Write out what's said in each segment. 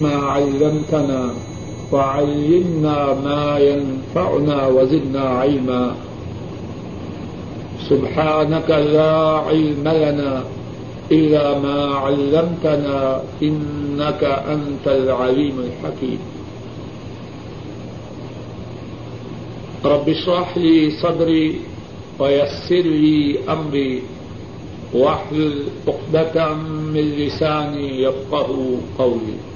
ما علمتنا وعلمنا ما ينفعنا وزدنا علما. سبحانك لا علم لنا إلا ما علمتنا إنك أنت العليم الحكيم. رب اشرح لي صدري ويسر لي أمري واحلل عقدة من لساني يفقه قولي.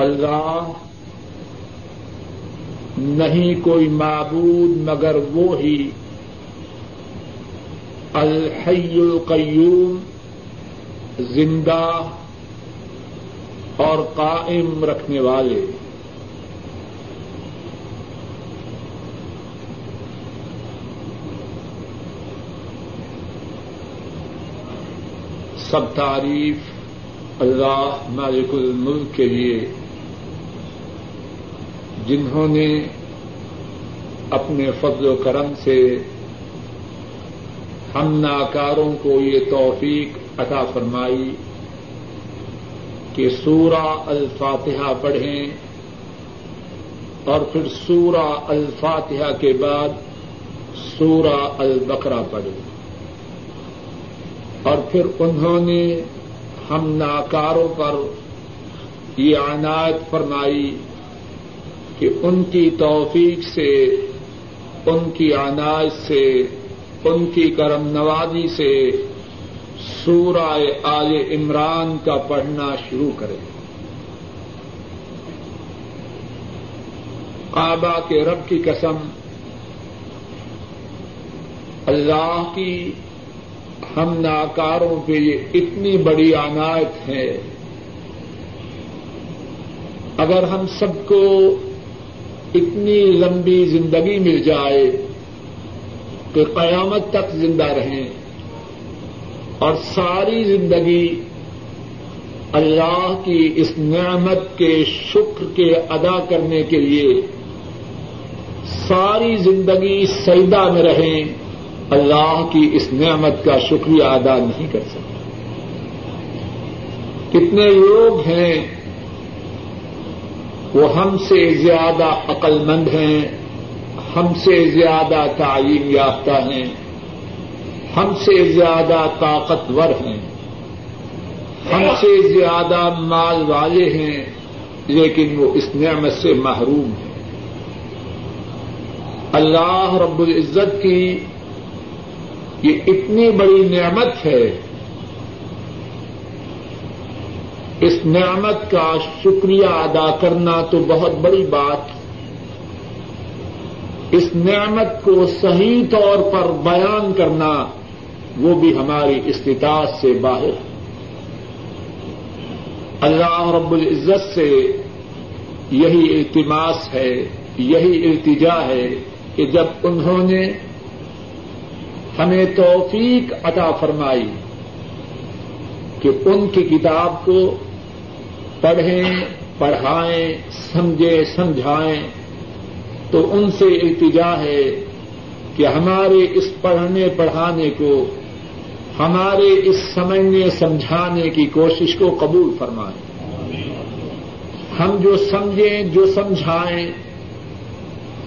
اللہ نہیں کوئی معبود مگر وہ ہی الحی القیوم، زندہ اور قائم رکھنے والے۔ سب تعریف اللہ مالک الملک کے لیے۔ جنہوں نے اپنے فضل و کرم سے ہم ناکاروں کو یہ توفیق عطا فرمائی کہ سورہ الفاتحہ پڑھیں اور پھر سورہ الفاتحہ کے بعد سورہ البقرہ پڑھیں اور پھر انہوں نے ہم ناکاروں پر یہ عنایت فرمائی کہ ان کی توفیق سے، ان کی عنایت سے، ان کی کرم نوازی سے سورہ آل عمران کا پڑھنا شروع کرے۔ کعبہ کے رب کی قسم، اللہ کی ہم ناکاروں پہ یہ اتنی بڑی عنایت ہے۔ اگر ہم سب کو اتنی لمبی زندگی مل جائے کہ قیامت تک زندہ رہیں اور ساری زندگی اللہ کی اس نعمت کے شکر کے ادا کرنے کے لیے ساری زندگی سیدا میں رہیں اللہ کی اس نعمت کا شکریہ ادا نہیں کر سکتے۔ کتنے لوگ ہیں وہ ہم سے زیادہ عقل مند ہیں، ہم سے زیادہ تعلیم یافتہ ہیں، ہم سے زیادہ طاقتور ہیں، ہم سے زیادہ مال والے ہیں، لیکن وہ اس نعمت سے محروم ہیں۔ اللہ رب العزت کی یہ اتنی بڑی نعمت ہے اس نعمت کا شکریہ ادا کرنا تو بہت بڑی بات اس نعمت کو صحیح طور پر بیان کرنا وہ بھی ہماری استطاعت سے باہر اللہ رب العزت سے یہی التماس ہے، یہی التجا ہے کہ جب انہوں نے ہمیں توفیق عطا فرمائی کہ ان کی کتاب کو پڑھیں، پڑھائیں، سمجھیں، سمجھائیں۔ تو ان سے التجا ہے کہ ہمارے اس پڑھنے، پڑھانے کو، ہمارے اس سمجھنے، سمجھانے کی کوشش کو قبول فرمائیں۔ ہم جو سمجھیں، جو سمجھائیں،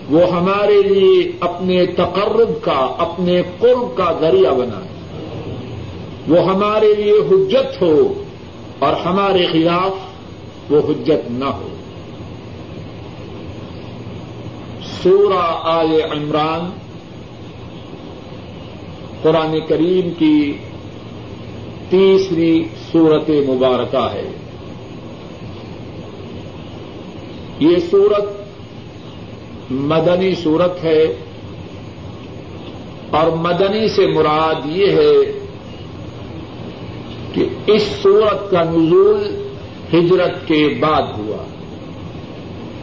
وہ ہمارے لیے اپنے تقرب کا، اپنے قرب کا ذریعہ بنائیں۔ وہ ہمارے لیے حجت ہو اور ہمارے خلاف وہ حجت نہ ہو۔ سورہ آل عمران قرآن کریم کی تیسری صورت مبارکہ ہے۔ یہ سورت مدنی صورت ہے اور مدنی سے مراد یہ ہے کہ اس صورت کا نزول ہجرت کے بعد ہوا۔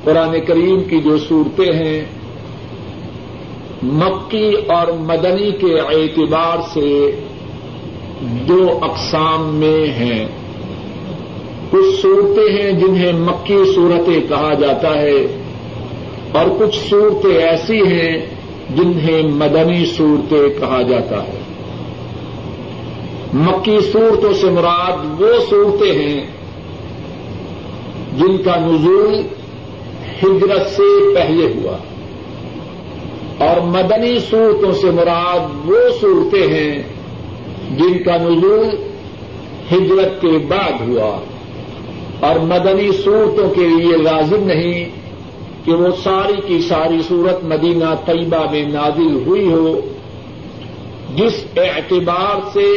قرآن کریم کی جو صورتیں ہیں، مکی اور مدنی کے اعتبار سے دو اقسام میں ہیں۔ کچھ صورتیں ہیں جنہیں مکی صورتیں کہا جاتا ہے، اور کچھ صورتیں ایسی ہیں جنہیں مدنی صورتیں کہا جاتا ہے۔ مکی صورتوں سے مراد وہ صورتیں ہیں جن کا نزول ہجرت سے پہلے ہوا۔ اور مدنی صورتوں سے مراد وہ صورتیں ہیں جن کا نزول ہجرت کے بعد ہوا۔ اور مدنی صورتوں کے لیے لازم نہیں کہ وہ ساری کی ساری صورت مدینہ طیبہ میں نازل ہوئی ہو، جس اعتبار سے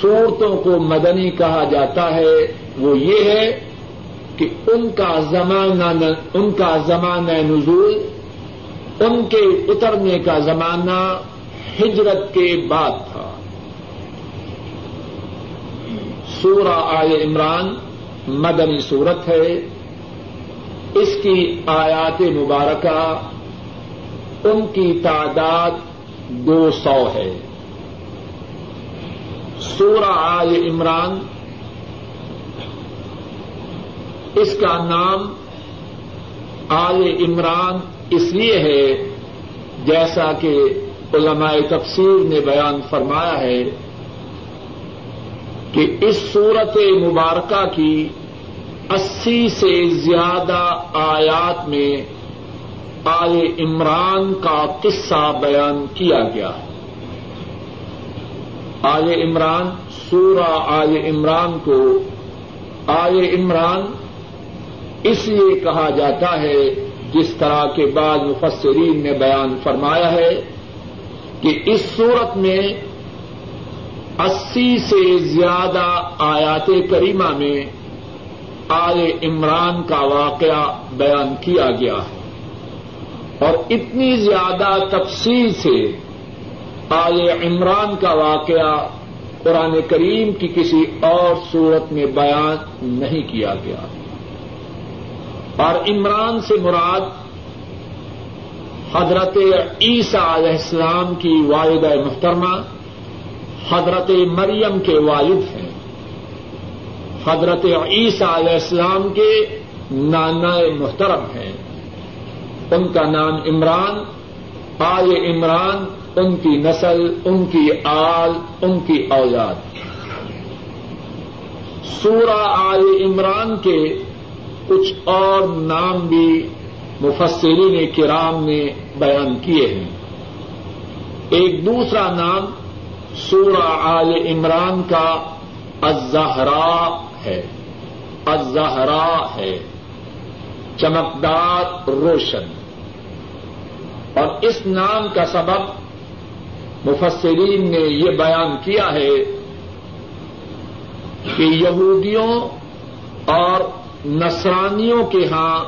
صورتوں کو مدنی کہا جاتا ہے، وہ یہ ہے کہ ان کا زمانہ ان کا زمانہ نزول، ان کے اترنے کا زمانہ ہجرت کے بعد تھا۔ سورہ آل عمران مدنی صورت ہے۔ اس کی آیات مبارکہ، ان کی تعداد دو سو ہے۔ سورہ آل عمران اس کا نام آل عمران اس لیے ہے جیسا کہ علماء تفسیر نے بیان فرمایا ہے کہ اس صورت مبارکہ کی اسی سے زیادہ آیات میں آل عمران کا قصہ بیان کیا گیا ہے۔ آل عمران، سورہ آل عمران کو آل عمران اس لیے کہا جاتا ہے جس طرح کے بعد مفسرین نے بیان فرمایا ہے کہ اس صورت میں اسی سے زیادہ آیات کریمہ میں آل عمران کا واقعہ بیان کیا گیا ہے اور اتنی زیادہ تفصیل سے آل عمران کا واقعہ قرآن کریم کی کسی اور صورت میں بیان نہیں کیا گیا۔ ہے اور عمران سے مراد حضرت عیسیٰ علیہ السلام کی والدہ محترمہ، حضرت مریم کے والد ہیں۔ حضرت عیسیٰ علیہ السلام کے نانا محترم ہیں۔ ان کا نام عمران، آل عمران، ان کی نسل، ان کی آل، ان کی اولاد۔ سورہ آل عمران کے کچھ اور نام بھی مفسرین کرام نے بیان کیے ہیں۔ ایک دوسرا نام سورہ آل عمران کا الزہرا ہے۔ الزہرا ہے۔ چمکدار روشن۔ اور اس نام کا سبب مفسرین نے یہ بیان کیا ہے کہ یہودیوں اور نصرانیوں کے ہاں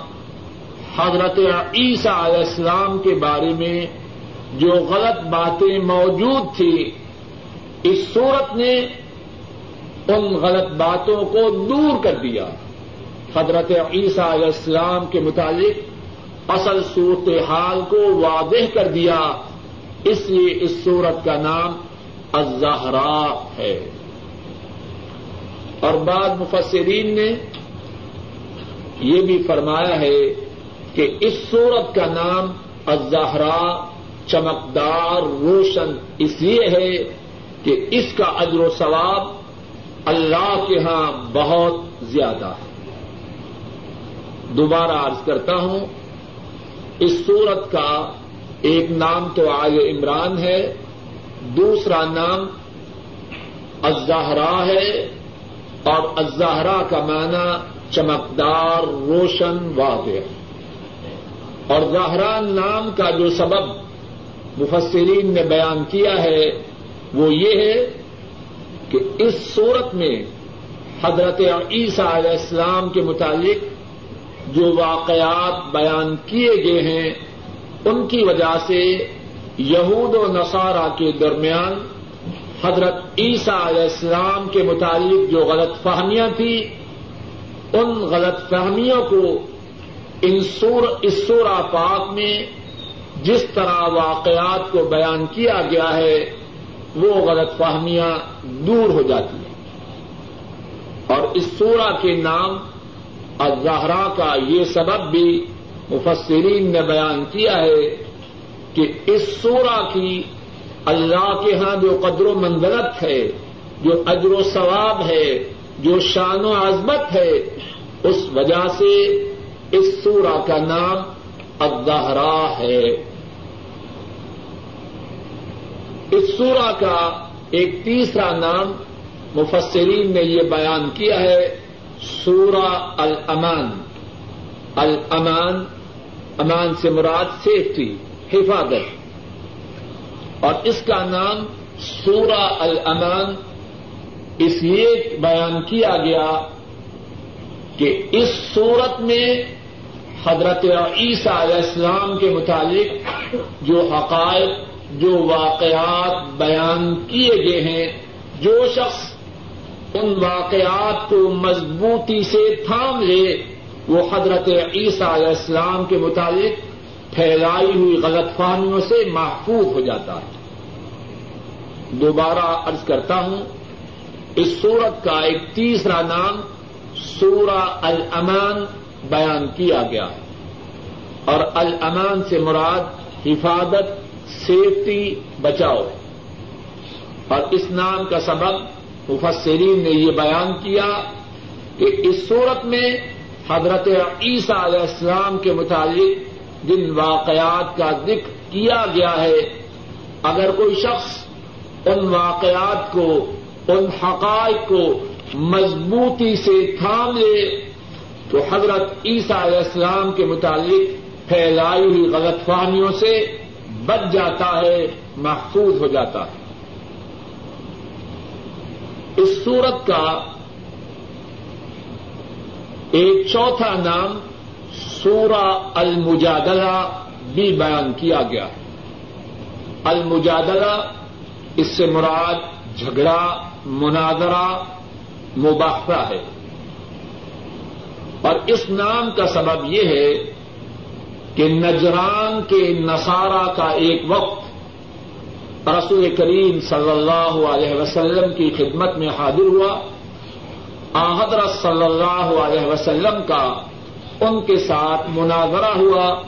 حضرت عیسیٰ علیہ السلام کے بارے میں جو غلط باتیں موجود تھی اس صورت نے ان غلط باتوں کو دور کر دیا۔ حضرت عیسیٰ علیہ السلام کے متعلق اصل صورت حال کو واضح کر دیا۔ اس لیے اس صورت کا نام الزہرا ہے۔ اور بعد مفسرین نے یہ بھی فرمایا ہے کہ اس صورت کا نام الزہرا چمکدار روشن اس لیے ہے کہ اس کا اجر و ثواب اللہ کے ہاں بہت زیادہ ہے۔ دوبارہ عرض کرتا ہوں، اس صورت کا ایک نام تو آل عمران ہے، دوسرا نام الزہرا ہے اور الزہرا کا معنی چمکدار روشن واضح اور زہران نام کا جو سبب مفسرین نے بیان کیا ہے، وہ یہ ہے کہ اس صورت میں حضرت عیسیٰ علیہ السلام کے متعلق جو واقعات بیان کیے گئے ہیں، ان کی وجہ سے یہود و نصارہ کے درمیان حضرت عیسیٰ علیہ السلام کے متعلق جو غلط فہمیاں تھیں ان غلط فہمیوں کو ان سور، اس سورہ پاک میں جس طرح واقعات کو بیان کیا گیا ہے، وہ غلط فہمیاں دور ہو جاتی ہیں۔ اور اس سورہ کے نام الزہرا کا یہ سبب بھی مفسرین نے بیان کیا ہے کہ اس سورہ کی اللہ کے ہاں جو قدر و منزلت ہے، جو اجر و ثواب ہے جو شان و عظمت ہے، اس وجہ سے اس سورہ کا نام الزہرا ہے۔ اس سورہ کا ایک تیسرا نام مفسرین نے یہ بیان کیا ہے، سورہ الامان الامان امان سے مراد سیفٹی حفاظت۔ اور اس کا نام سورہ الامان اس لیے بیان کیا گیا کہ اس صورت میں حضرت عیسیٰ علیہ السلام کے متعلق جو حقائق، جو واقعات بیان کیے گئے ہیں، جو شخص ان واقعات کو مضبوطی سے تھام لے، وہ حضرت عیسیٰ علیہ السلام کے مطابق پھیلائی ہوئی غلط فہمیوں سے محفوظ ہو جاتا ہے۔ دوبارہ ارض کرتا ہوں اس سورت کا ایک تیسرا نام سورہ الامان بیان کیا گیا اور الامان سے مراد حفاظت سیفٹی بچاؤ۔ اور اس نام کا سبب مفسرین نے یہ بیان کیا کہ اس صورت میں حضرت عیسیٰ علیہ السلام کے متعلق جن واقعات کا ذکر کیا گیا ہے، اگر کوئی شخص ان واقعات کو ان حقائق کو مضبوطی سے تھام لے تو حضرت عیسیٰ علیہ السلام کے متعلق پھیلائی ہوئی غلط فہمیوں سے بچ جاتا ہے، محفوظ ہو جاتا ہے۔ اس سورت کا ایک چوتھا نام سورہ المجادلہ بھی بیان کیا گیا۔ ہے المجادلہ اس سے مراد جھگڑا مناظرہ مباحثہ ہے۔ اور اس نام کا سبب یہ ہے کہ نجران کے نصارہ کا ایک وقت رسول کریم صلی اللہ علیہ وسلم کی خدمت میں حاضر ہوا۔ حضرت صلی اللہ علیہ وسلم کا ان کے ساتھ مناظرہ ہوا۔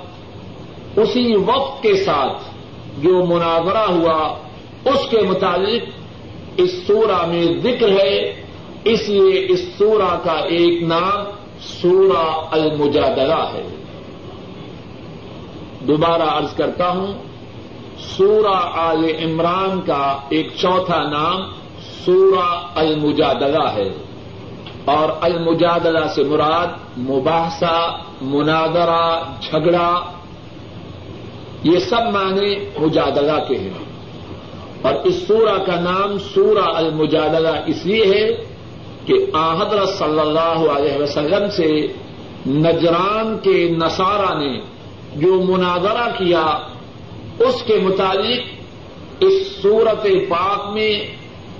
اسی وقت کے ساتھ جو مناظرہ ہوا، اس کے متعلق اس سورہ میں ذکر ہے، اس لیے اس سورہ کا ایک نام سورہ المجادلہ ہے۔ دوبارہ عرض کرتا ہوں، سورہ آل عمران کا ایک چوتھا نام سورہ المجادلہ ہے۔ اور المجادلہ سے مراد مباحثہ منادرا جھگڑا، یہ سب معنی مجادلہ کے ہیں۔ اور اس سورہ کا نام سورہ المجادلہ اس لیے ہے کہ آحدر صلی اللہ علیہ وسلم سے نجران کے نصارہ نے جو مناظرہ کیا، اس کے متعلق اس صورت پاک میں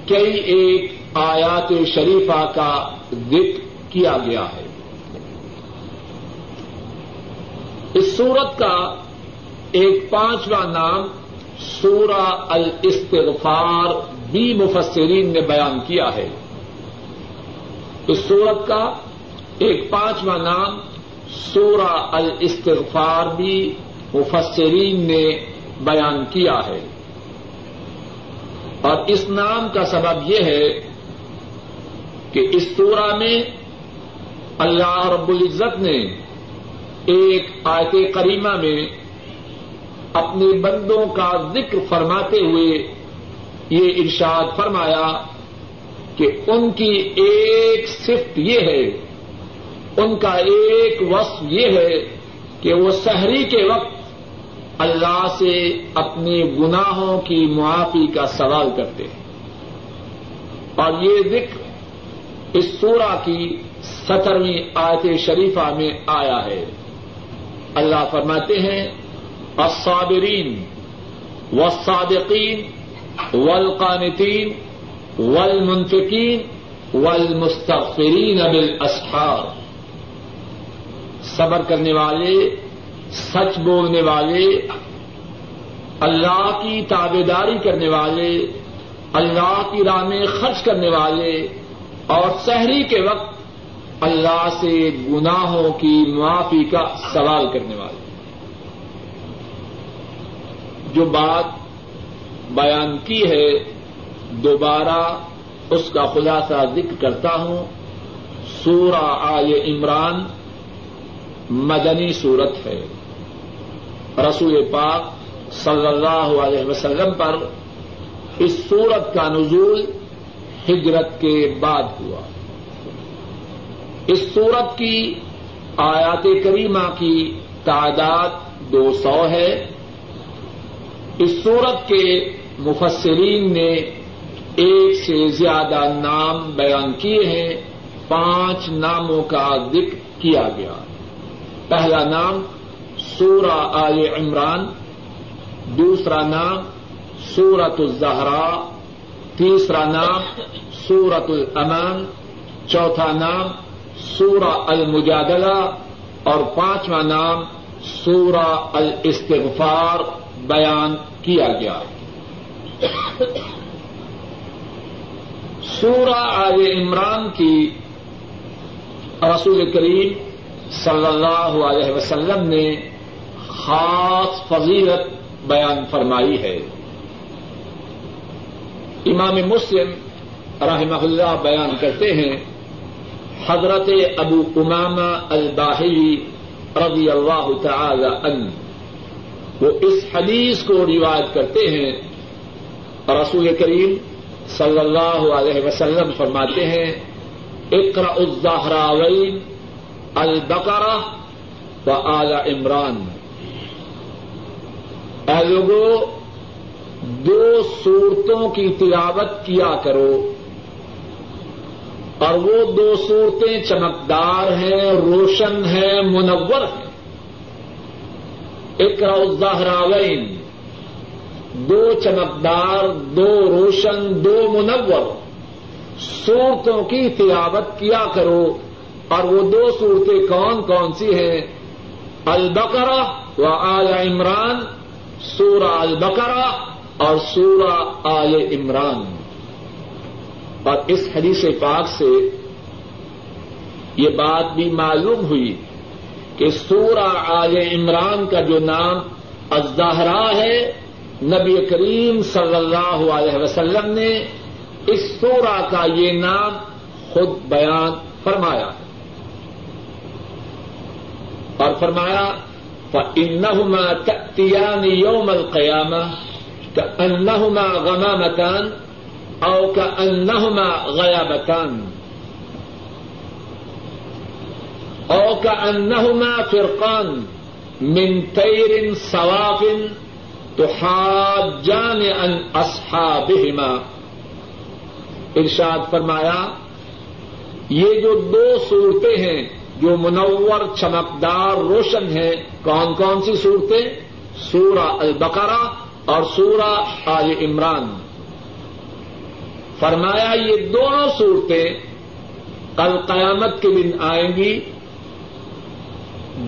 کئی ایک آیات شریفہ کا ذکر کیا گیا ہے۔ اس سورت کا ایک پانچواں نام سورہ الاستغفار بھی مفسرین نے بیان کیا ہے۔ اس سورت کا ایک پانچواں نام سورہ الاستغفار بھی مفسرین نے بیان کیا ہے۔ اور اس نام کا سبب یہ ہے کہ اس سورہ میں اللہ رب العزت نے ایک آیت کریمہ میں اپنے بندوں کا ذکر فرماتے ہوئے یہ ارشاد فرمایا کہ ان کی ایک صفت یہ ہے، ان کا ایک وصف یہ ہے کہ وہ سحری کے وقت اللہ سے اپنے گناہوں کی معافی کا سوال کرتے ہیں۔ اور یہ ذکر اس سورہ کی سترویں آیت شریفہ میں آیا ہے۔ اللہ فرماتے ہیں الصابرین والصادقین والقانتین والمنفقین والمستغفرین بالاسحار۔ صبر کرنے والے، سچ بولنے والے، اللہ کی تابے داری کرنے والے، اللہ کی راہ میں خرچ کرنے والے اور شہری کے وقت اللہ سے گناہوں کی معافی کا سوال کرنے والے۔ جو بات بیان کی ہے، دوبارہ اس کا خلاصہ ذکر کرتا ہوں۔ سورہ آل عمران مدنی صورت ہے۔ رسول پاک صلی اللہ علیہ وسلم پر اس صورت کا نزول ہجرت کے بعد ہوا۔ اس صورت کی آیات کریمہ کی تعداد دو سو ہے۔ اس صورت کے مفسرین نے ایک سے زیادہ نام بیان کیے ہیں، پانچ ناموں کا ذکر کیا گیا۔ پہلا نام سورہ آل عمران، دوسرا نام سورت الزہرا، تیسرا نام سورت الامان چوتھا نام سورہ المجادلہ، اور پانچواں نام سورہ الاستغفار۔ بیان کیا گیا۔ سورہ آل عمران کی رسول کریم صلی اللہ علیہ وسلم نے خاص فضیلت بیان فرمائی ہے۔ امام مسلم رحمہ اللہ بیان کرتے ہیں، حضرت ابو امامہ الباہلی رضی اللہ تعالی عنہ۔ وہ اس حدیث کو روایت کرتے ہیں اور رسول کریم صلی اللہ علیہ وسلم فرماتے ہیں اقرا الزہراوین، البقرہ و اعلی عمران۔ اے لوگوں دو صورتوں کی تلاوت کیا کرو۔ اور وہ دو صورتیں چمکدار ہیں، روشن ہیں، منور ہیں۔ اقرا الزہراوین دو چمکدار، دو روشن، دو منور. صورتوں کی تلاوت کیا کرو اور وہ دو صورتیں کون کون سی ہیں؟ البقرہ و آل عمران، سورہ البقرہ اور سورہ آل عمران. اور اس حدیث پاک سے یہ بات بھی معلوم ہوئی کہ سورہ آل عمران کا جو نام الزہرا ہے، نبی کریم صلی اللہ علیہ وسلم نے اس سورہ کا یہ نام خود بیان فرمایا اور فرمایا، فإنهما تأتيان يوم القيامة كأنهما غمامتان أو كأنهما غيابتان۔ أو كأنهما فرقان من طير صواف تحاجان عن أصحابهما۔ ارشاد فرمایا، یہ جو دو صورتیں ہیں، جو منور چمکدار روشن ہے کون کون سی صورتیں؟ سورہ البقرہ اور سورہ آل عمران۔ فرمایا، یہ دونوں صورتیں کل قیامت کے دن آئیں گی۔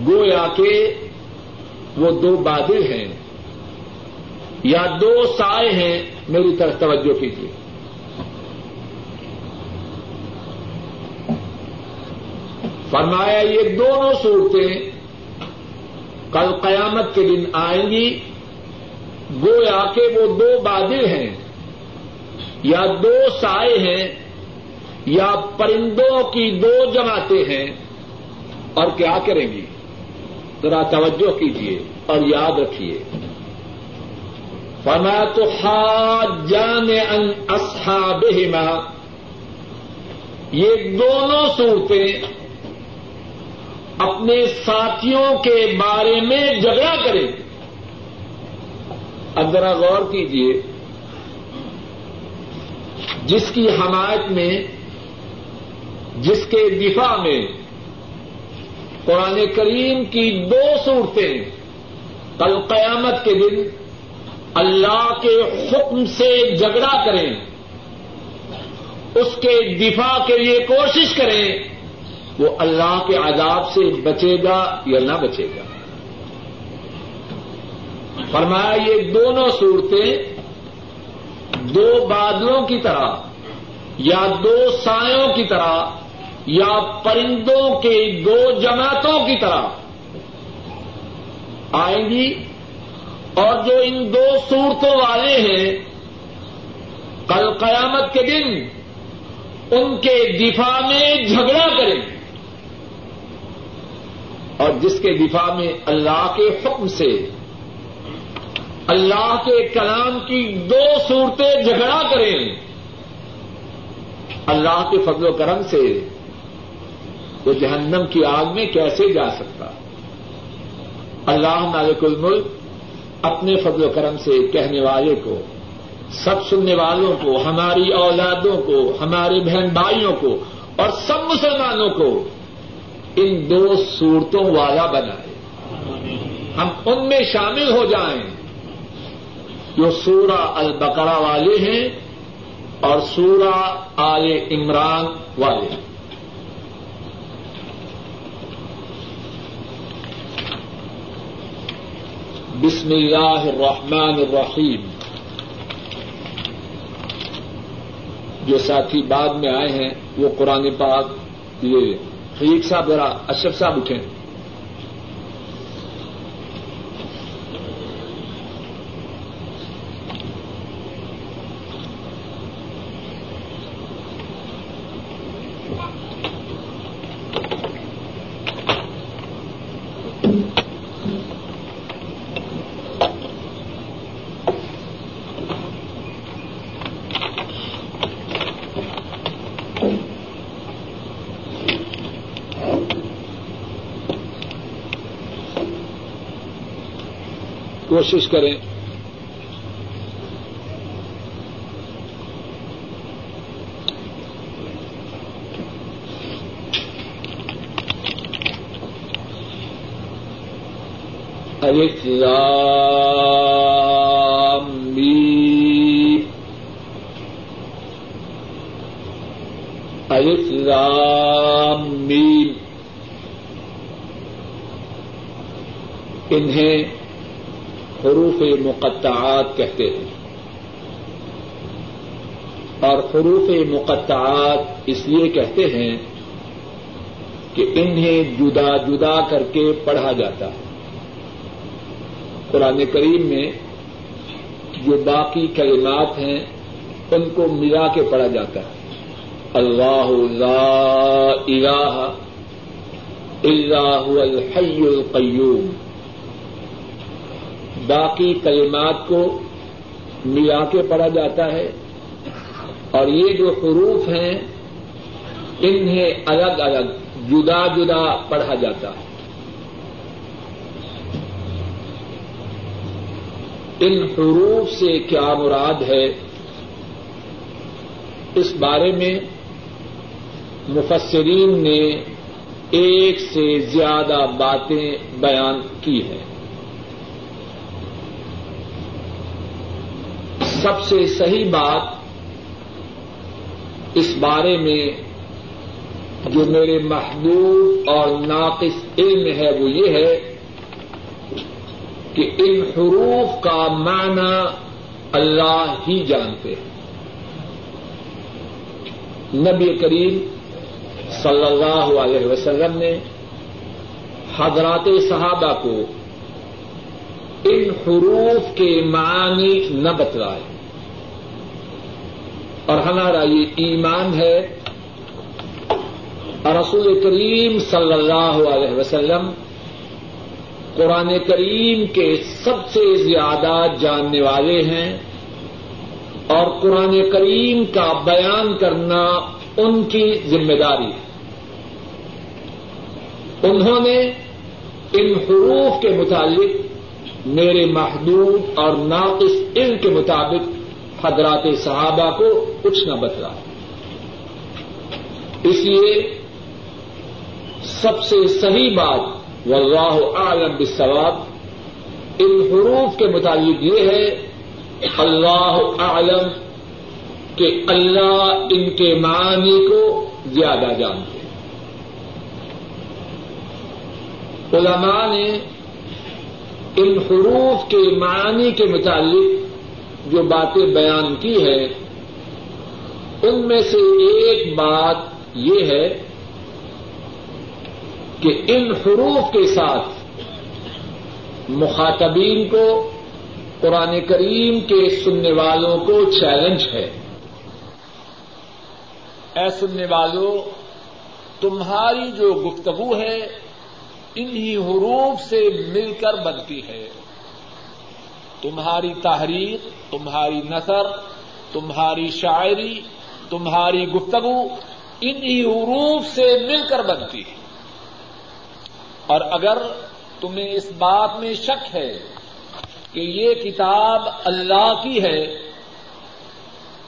گویا کہ وہ دو بادل ہیں یا دو سائے ہیں، میری طرف توجہ کیجیے۔ فرمایا، یہ دونوں صورتیں کل قیامت کے دن آئیں گی۔ گویا کہ وہ دو بادل ہیں، یا دو سائے ہیں، یا پرندوں کی دو جماعتیں ہیں، اور کیا کریں گی؟ ذرا توجہ کیجیے اور یاد رکھیے فرمایا تو ہاتھ ان اصحابہما یہ دونوں صورتیں اپنے ساتھیوں کے بارے میں جھگڑا کرے اب ذرا غور کیجیے جس کی حمایت میں، جس کے دفاع میں قرآن کریم کی دو صورتیں کل قیامت کے دن اللہ کے حکم سے جھگڑا کریں، اس کے دفاع کے لیے کوشش کریں، وہ اللہ کے عذاب سے بچے گا یا نہ بچے گا۔ فرمایا یہ دونوں صورتیں دو بادلوں کی طرح یا دو سایوں کی طرح یا پرندوں کے دو جماعتوں کی طرح آئیں گی اور جو ان دو صورتوں والے ہیں، کل قیامت کے دن ان کے دفاع میں جھگڑا کریں اور جس کے دفاع میں اللہ کے حکم سے، اللہ کے کلام کی دو صورتیں جھگڑا کریں۔ اللہ کے فضل و کرم سے وہ جہنم کی آگ میں کیسے جا سکتا؟ اللہ مالک الملک اپنے فضل و کرم سے کہنے والے کو، سب سننے والوں کو، ہماری اولادوں کو، ہمارے بہن بھائیوں کو اور سب مسلمانوں کو ان دو صورتوں والا بنائے۔ ہم ان میں شامل ہو جائیں۔ جو سورہ البقرہ والے ہیں اور سورہ آل عمران والے ہیں۔ بسم اللہ الرحمن الرحیم۔ جو ساتھی بعد میں آئے ہیں، وہ قرآن پاک، یہ خلیق صاحب ذرا اشرف صاحب اٹھیں۔ کوشش کریں۔ الف لام میم۔ انہیں حروف مقطعات کہتے ہیں۔ اور حروف مقطعات اس لیے کہتے ہیں کہ انہیں جدا جدا کر کے پڑھا جاتا ہے۔ قرآن کریم میں جو باقی کلمات ہیں، ان کو ملا کے پڑھا جاتا ہے۔ اللہ لا الہ الا هو الحی القیوم۔ باقی کلمات کو ملا کے پڑھا جاتا ہے اور یہ جو حروف ہیں، انہیں الگ الگ، جدا جدا پڑھا جاتا ہے۔ ان حروف سے کیا مراد ہے؟ اس بارے میں مفسرین نے ایک سے زیادہ باتیں بیان کی ہیں۔ سب سے صحیح بات اس بارے میں جو میرے محدود اور ناقص علم ہے وہ یہ ہے کہ ان حروف کا معنی اللہ ہی جانتے ہیں۔ نبی کریم صلی اللہ علیہ وسلم نے حضرات صحابہ کو ان حروف کے معنی نہ بتلائے۔ اور ہمارا یہ ایمان ہے اور رسول کریم صلی اللہ علیہ وسلم قرآن کریم کے سب سے زیادہ جاننے والے ہیں اور قرآن کریم کا بیان کرنا ان کی ذمہ داری ہے۔ انہوں نے ان حروف کے متعلق میرے محدود اور ناقص علم کے مطابق حضرات صحابہ کو کچھ نہ بتلا۔ اس لیے سب سے صحیح بات واللہ عالم بالثواب ان حروف کے متعلق یہ ہے، اللہ عالم کہ اللہ ان کے معنی کو زیادہ جانتے علماء نے ان حروف کے معنی کے متعلق جو باتیں بیان کی ہے ان میں سے ایک بات یہ ہے کہ ان حروف کے ساتھ مخاطبین کو قرآن کریم کے سننے والوں کو چیلنج ہے۔ اے سننے والوں تمہاری جو گفتگو ہے انہی حروف سے مل کر بنتی ہے۔ تمہاری تحریر تمہاری نثر، تمہاری شاعری، تمہاری گفتگو، انہی حروف سے مل کر بنتی ہے۔ اور اگر تمہیں اس بات میں شک ہے کہ یہ کتاب اللہ کی ہے،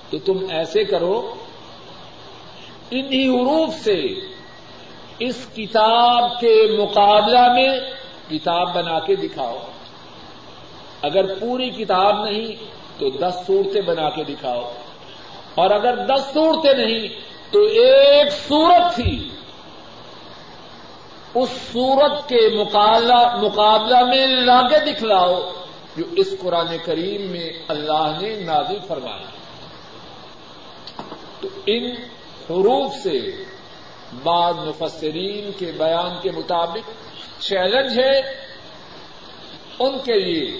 تو تم ایسے کرو، انہی حروف سے اس کتاب کے مقابلہ میں کتاب بنا کے دکھاؤ۔ اگر پوری کتاب نہیں تو دس صورتیں بنا کے دکھاؤ۔ اور اگر دس صورتیں نہیں تو ایک صورت تھی۔ اس صورت کے مقابلہ میں لاگے دکھلاؤ جو اس قرآن کریم میں اللہ نے نازل فرمایا۔ تو ان حروف سے بعض مفسرین کے بیان کے مطابق چیلنج ہے ان کے لیے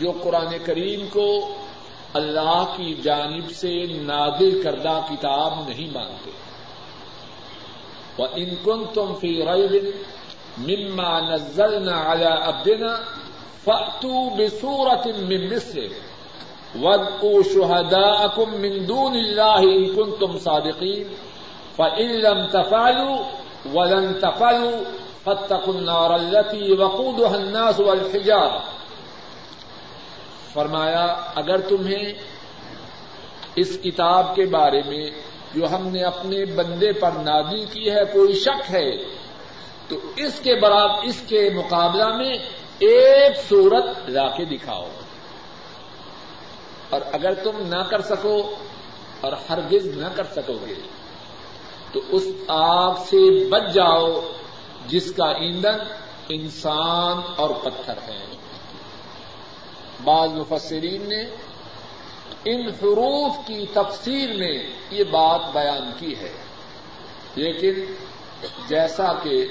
جو قرآن کریم کو اللہ کی جانب سے نادل کردہ کتاب نہیں مانتے۔ وہ ان کن تم فی ریب مما نزلنا على عبدنا فأتوا بسورة من مثله وادعوا شهداءكم من دون الله إن كنتم صادقين۔ فإن لم تفعلوا ولن تفعلوا فاتقوا النار التي وقودها الناس والحجارة فرمایا، اگر تمہیں اس کتاب کے بارے میں جو ہم نے اپنے بندے پر نادی کی ہے کوئی شک ہے، تو اس کے برابر اس کے مقابلہ میں ایک صورت لا کے دکھاؤ۔ اور اگر تم نہ کر سکو اور ہرگز نہ کر سکو گے تو اس آگ سے بچ جاؤ جس کا ایندھن انسان اور پتھر ہے۔ بعض مفسرین نے ان حروف کی تفسیر میں یہ بات بیان کی ہے۔ لیکن جیسا کہ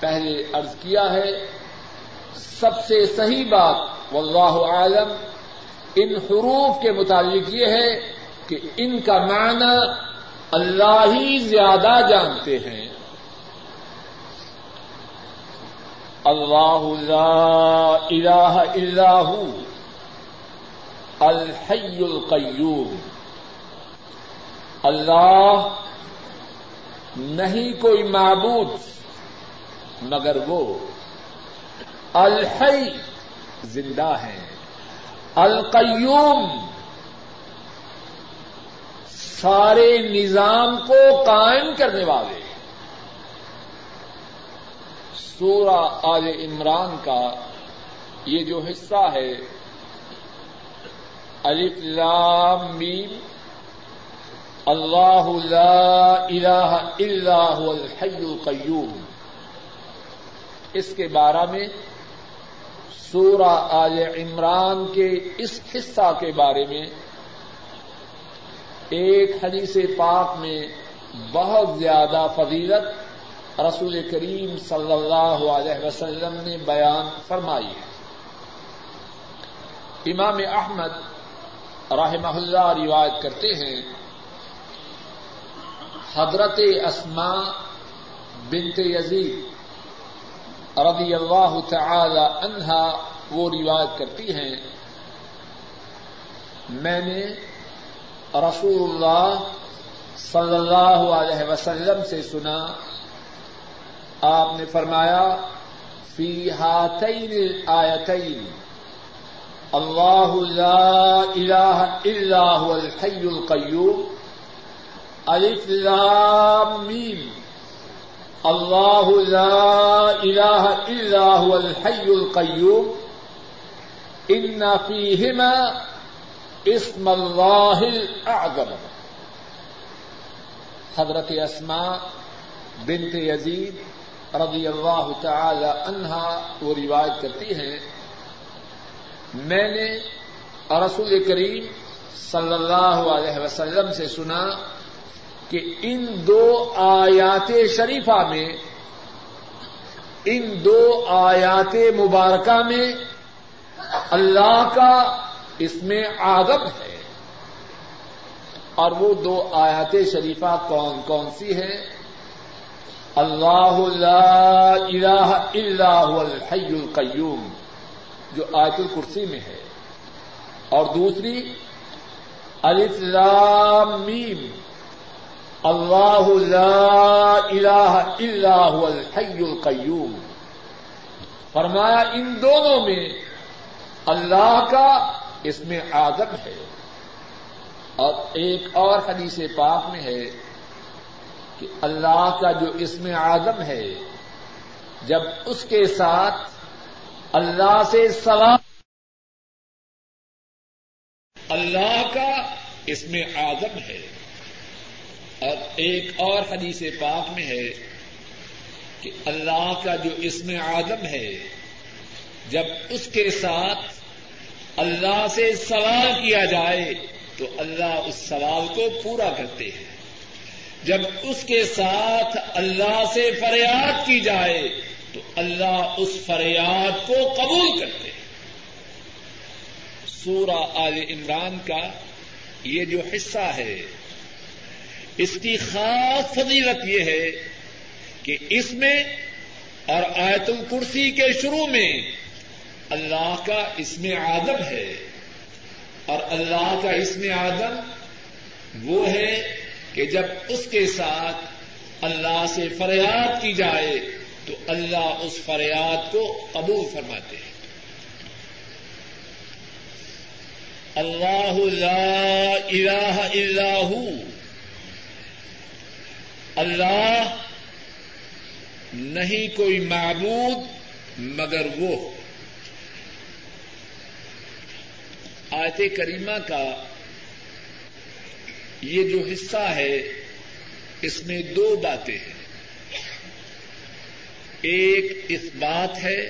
پہلے ارض کیا ہے، سب سے صحیح بات واللہ عالم ان حروف کے متعلق یہ ہے کہ ان کا معنی اللہ ہی زیادہ جانتے ہیں۔ اللہ لا الہ الا ہو۔ الحی القیوم۔ اللہ نہیں کوئی معبود، مگر وہ الحی زندہ ہے القیوم۔ سارے نظام کو قائم کرنے والے۔ سورہ آل عمران کا یہ جو حصہ ہے، الف لام میم، اللہ لا الہ الا هو الحی القیوم۔ اس کے بارے میں سورہ آل عمران کے اس حصہ کے بارے میں ایک حدیث پاک میں بہت زیادہ فضیلت رسول کریم صلی اللہ علیہ وسلم نے بیان فرمائی ہے۔ امام احمد رحمہ اللہ روایت کرتے ہیں، حضرت اسما بنت یزید رضی اللہ تعالی عنہا وہ روایت کرتی ہیں، میں نے رسول اللہ صلی اللہ علیہ وسلم سے سنا، آپ نے فرمایا، فی ہاتین آیتین اللہ لا الہ الا هو الحی القیوم، الف لام میم، اللہ لا الہ الا هو الحی القیوم، ان فیہما اسم اللہ اعظم۔ حضرت اسما بنت یزید رضی اللہ تعالی عنہا وہ روایت کرتی ہیں، میں نے رسول کریم صلی اللہ علیہ وسلم سے سنا کہ ان دو آیات شریفہ میں، ان دو آیات مبارکہ میں اللہ کا اس میں آدم ہے۔ اور وہ دو آیات شریفہ کون کون سی ہیں؟ اللہ لا الہ الا هو الحی القیوم، جو آیت الکرسی میں ہے۔ اور دوسری میم، اللہ لا الہ الا هو الحی القیوم۔ فرمایا، ان دونوں میں اللہ کا اس میں آدم ہے۔ اور ایک اور حدیث پاک میں ہے کہ اللہ کا جو اس میں آدم ہے، جب اس کے ساتھ اللہ سے سوال اللہ کا اس میں آدم ہے۔ اور ایک اور حدیث پاک میں ہے کہ اللہ کا جو اس میں آدم ہے، جب اس کے ساتھ اللہ سے سوال کیا جائے تو اللہ اس سوال کو پورا کرتے ہیں۔ جب اس کے ساتھ اللہ سے فریاد کی جائے تو اللہ اس فریاد کو قبول کرتے ہیں۔ سورہ آل عمران کا یہ جو حصہ ہے، اس کی خاص فضیلت یہ ہے کہ اس میں اور آیت الکرسی کے شروع میں اللہ کا اس میں آدم ہے اور اللہ کا اس میں آدم وہ ہے کہ جب اس کے ساتھ اللہ سے فریاد کی جائے تو اللہ اس فریاد کو قبول فرماتے ہیں۔ اللہ لا الہ الا ہو۔ اللہ نہیں کوئی معبود مگر وہ آیت کریمہ کا یہ جو حصہ ہے، اس میں دو باتیں ہیں۔ ایک اس بات ہے،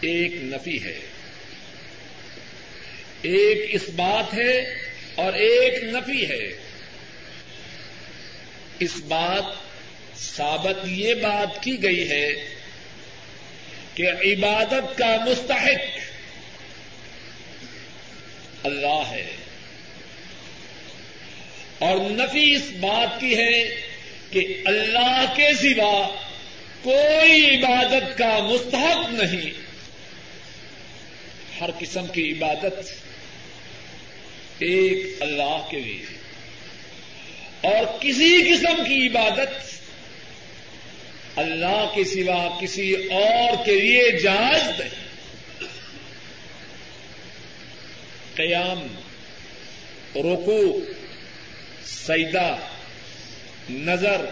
ایک نفی ہے۔ ایک اس بات ہے اور ایک نفی ہے۔ اس بات ثابت یہ بات کی گئی ہے کہ عبادت کا مستحق اللہ ہے۔ اور نفی اس بات کی ہے کہ اللہ کے سوا کوئی عبادت کا مستحق نہیں۔ ہر قسم کی عبادت ایک اللہ کے لیے۔ اور کسی قسم کی عبادت اللہ کے سوا کسی اور کے لیے جائز نہیں۔ قیام رکو سیدا نظر،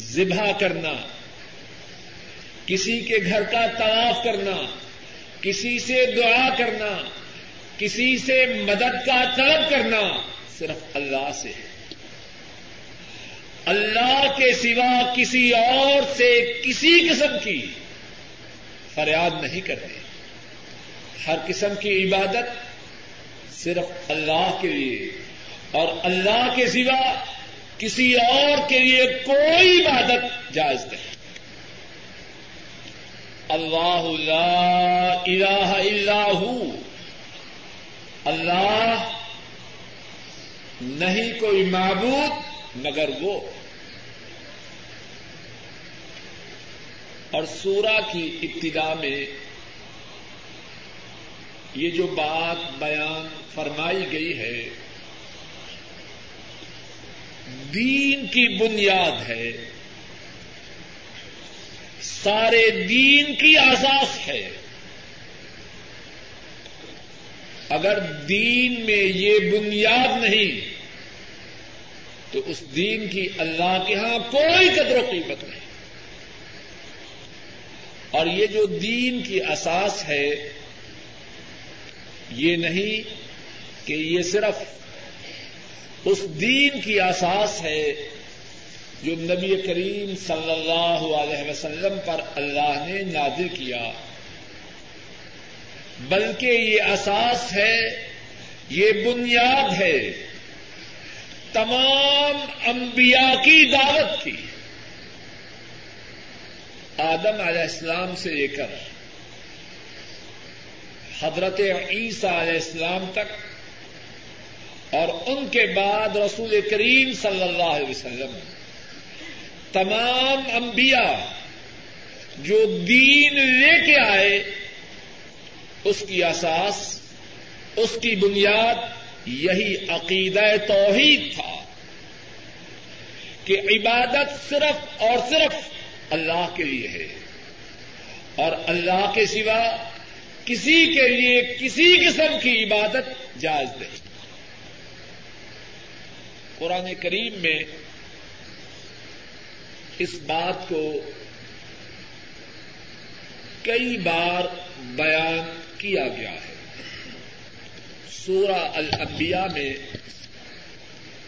ذبح کرنا، کسی کے گھر کا طواف کرنا، کسی سے دعا کرنا، کسی سے مدد کا طلب کرنا صرف اللہ سے ہے۔ اللہ کے سوا کسی اور سے کسی قسم کی فریاد نہیں کرتے۔ ہر قسم کی عبادت صرف اللہ کے لیے اور اللہ کے سوا کسی اور کے لیے کوئی عبادت جائز نہیں۔ اللہ لا الہ الا ہو۔ اللہ نہیں کوئی معبود مگر وہ۔ اور سورا کی ابتدا میں یہ جو بات بیان فرمائی گئی ہے، دین کی بنیاد ہے، سارے دین کی آزاد ہے۔ اگر دین میں یہ بنیاد نہیں، تو اس دین کی اللہ کے ہاں کوئی قدر و قیمت نہیں۔ اور یہ جو دین کی اساس ہے، یہ نہیں کہ یہ صرف اس دین کی اساس ہے جو نبی کریم صلی اللہ علیہ وسلم پر اللہ نے نازل کیا، بلکہ یہ اساس ہے، یہ بنیاد ہے تمام انبیاء کی دعوت کی۔ آدم علیہ السلام سے لے کر حضرت عیسیٰ علیہ السلام تک اور ان کے بعد رسول کریم صلی اللہ علیہ وسلم۔ تمام انبیاء جو دین لے کے آئے، اس کی اساس، اس کی بنیاد یہی عقیدہ توحید تھا کہ عبادت صرف اور صرف اللہ کے لیے ہے۔ اور اللہ کے سوا کسی کے لیے کسی قسم کی عبادت جائز نہیں۔ قرآن کریم میں اس بات کو کئی بار بیان کیا گیا ہے۔ سورہ الانبیاء میں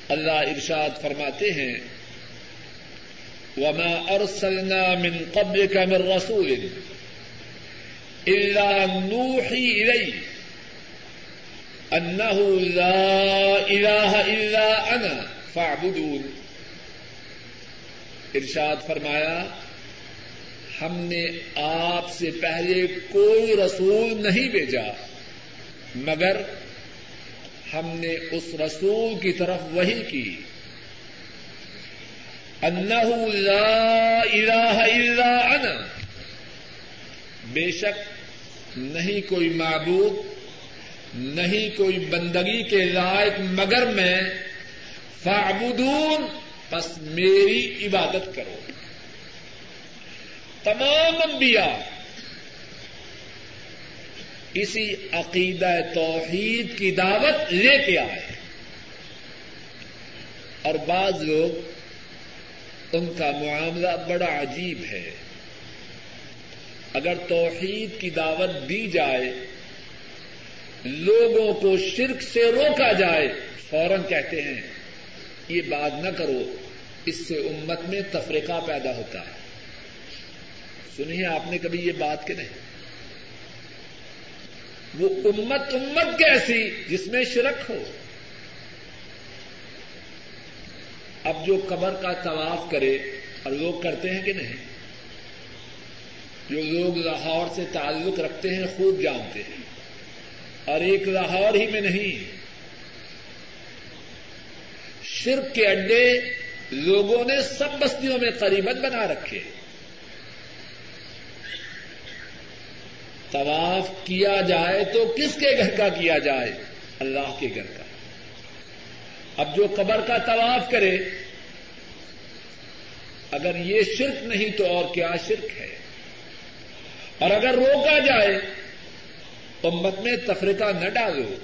اللہ ارشاد فرماتے ہیں، وما ارسلنا من قبلك من رسول الا نوحي اليه انه لا اله الا انا فاعبدون. ارشاد فرمایا، ہم نے آپ سے پہلے کوئی رسول نہیں بھیجا، مگر ہم نے اس رسول کی طرف وہی کی۔ انه لا الہ الا انا بے شک نہیں کوئی معبود نہیں کوئی بندگی کے لائق مگر میں فعبدون پس میری عبادت کرو۔ تمام انبیاء، اسی عقیدہ توحید کی دعوت لے کے آئے اور بعض لوگ ان کا معاملہ بڑا عجیب ہے۔ اگر توحید کی دعوت دی جائے لوگوں کو شرک سے روکا جائے، فوراً کہتے ہیں، یہ بات نہ کرو، اس سے امت میں تفریقہ پیدا ہوتا ہے۔ سنیے، آپ نے کبھی یہ بات کہ نہیں؟ وہ امت امت کیسی جس میں شرک ہو؟ اب جو قبر کا طواف کرے، اور لوگ کرتے ہیں کہ نہیں؟ جو لوگ لاہور سے تعلق رکھتے ہیں، خوب جانتے ہیں۔ اور ایک لاہور ہی میں نہیں۔ شرک کے اڈے لوگوں نے سب بستیوں میں قریبت بنا رکھے۔ طواف کیا جائے تو کس کے گھر کا کیا جائے؟ اللہ کے گھر کا۔ اب جو قبر کا طواف کرے، اگر یہ شرک نہیں تو اور کیا شرک ہے؟ اور اگر روکا جائے تو مت میں تفریقہ نہ ڈالو۔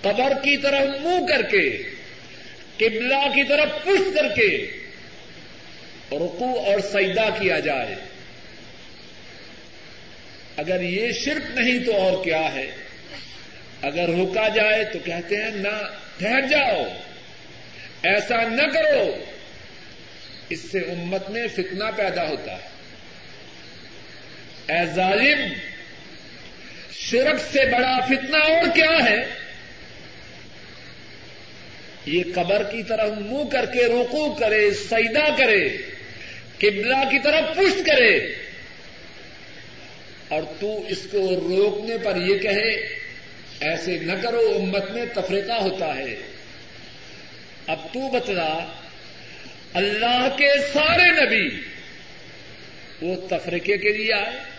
قبر کی طرف منہ کر کے، قبلہ کی طرف پش کر کے رکو اور سیدا کیا جائے۔ اگر یہ شرک نہیں تو اور کیا ہے؟ اگر روکا جائے تو کہتے ہیں، نہ، ٹھہر جاؤ۔ ایسا نہ کرو۔ اس سے امت میں فتنہ پیدا ہوتا ہے۔ اے ظالم، شرک سے بڑا فتنہ اور کیا ہے؟ یہ قبر کی طرف منہ کر کے روکو کرے سیدا کرے، قبلہ کی طرف پشت کرے۔ اور تو اس کو روکنے پر یہ کہے، ایسے نہ کرو، امت میں تفریقہ ہوتا ہے۔ اب تو بتلا، اللہ کے سارے نبی وہ تفریقے کے لیے آئے۔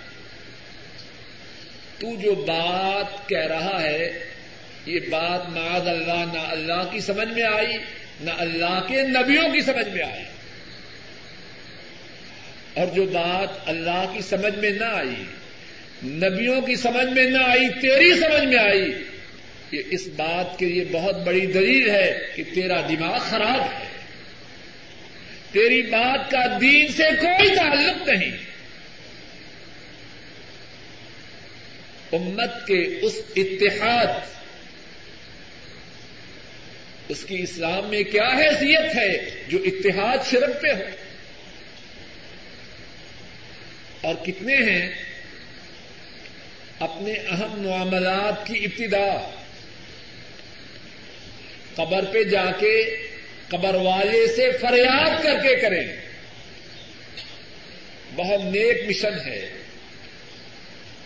تو جو بات کہہ رہا ہے، یہ بات معاذ اللہ، نہ اللہ کی سمجھ میں آئی، نہ اللہ کے نبیوں کی سمجھ میں آئی۔ اور جو بات اللہ کی سمجھ میں نہ آئی، نبیوں کی سمجھ میں نہ آئی، تیری سمجھ میں آئی، یہ اس بات کے لیے بہت بڑی دلیل ہے کہ تیرا دماغ خراب ہے۔ تیری بات کا دین سے کوئی تعلق نہیں۔ امت کے اس اتحاد، اس کی اسلام میں کیا حیثیت ہے جو اتحاد شرک پہ ہو؟ اور کتنے ہیں اپنے اہم معاملات کی ابتدا؟ قبر پہ جا کے قبر والے سے فریاد کر کے کریں۔ بہت نیک مشن ہے۔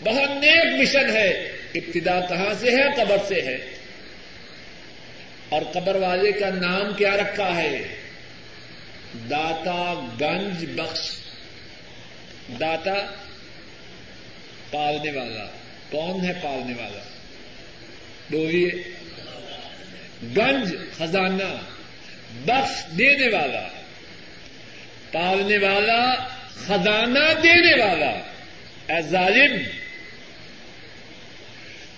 بہت نیک مشن ہے۔ ابتدا کہاں سے ہے؟ قبر سے ہے۔ اور قبر والے کا نام کیا رکھا ہے؟ داتا گنج بخش۔ داتا پالنے والا۔ کون ہے پالنے والا؟ بولیے۔ گنج خزانہ۔ بخش دینے والا۔ پالنے والا، خزانہ دینے والا۔ اے ظالم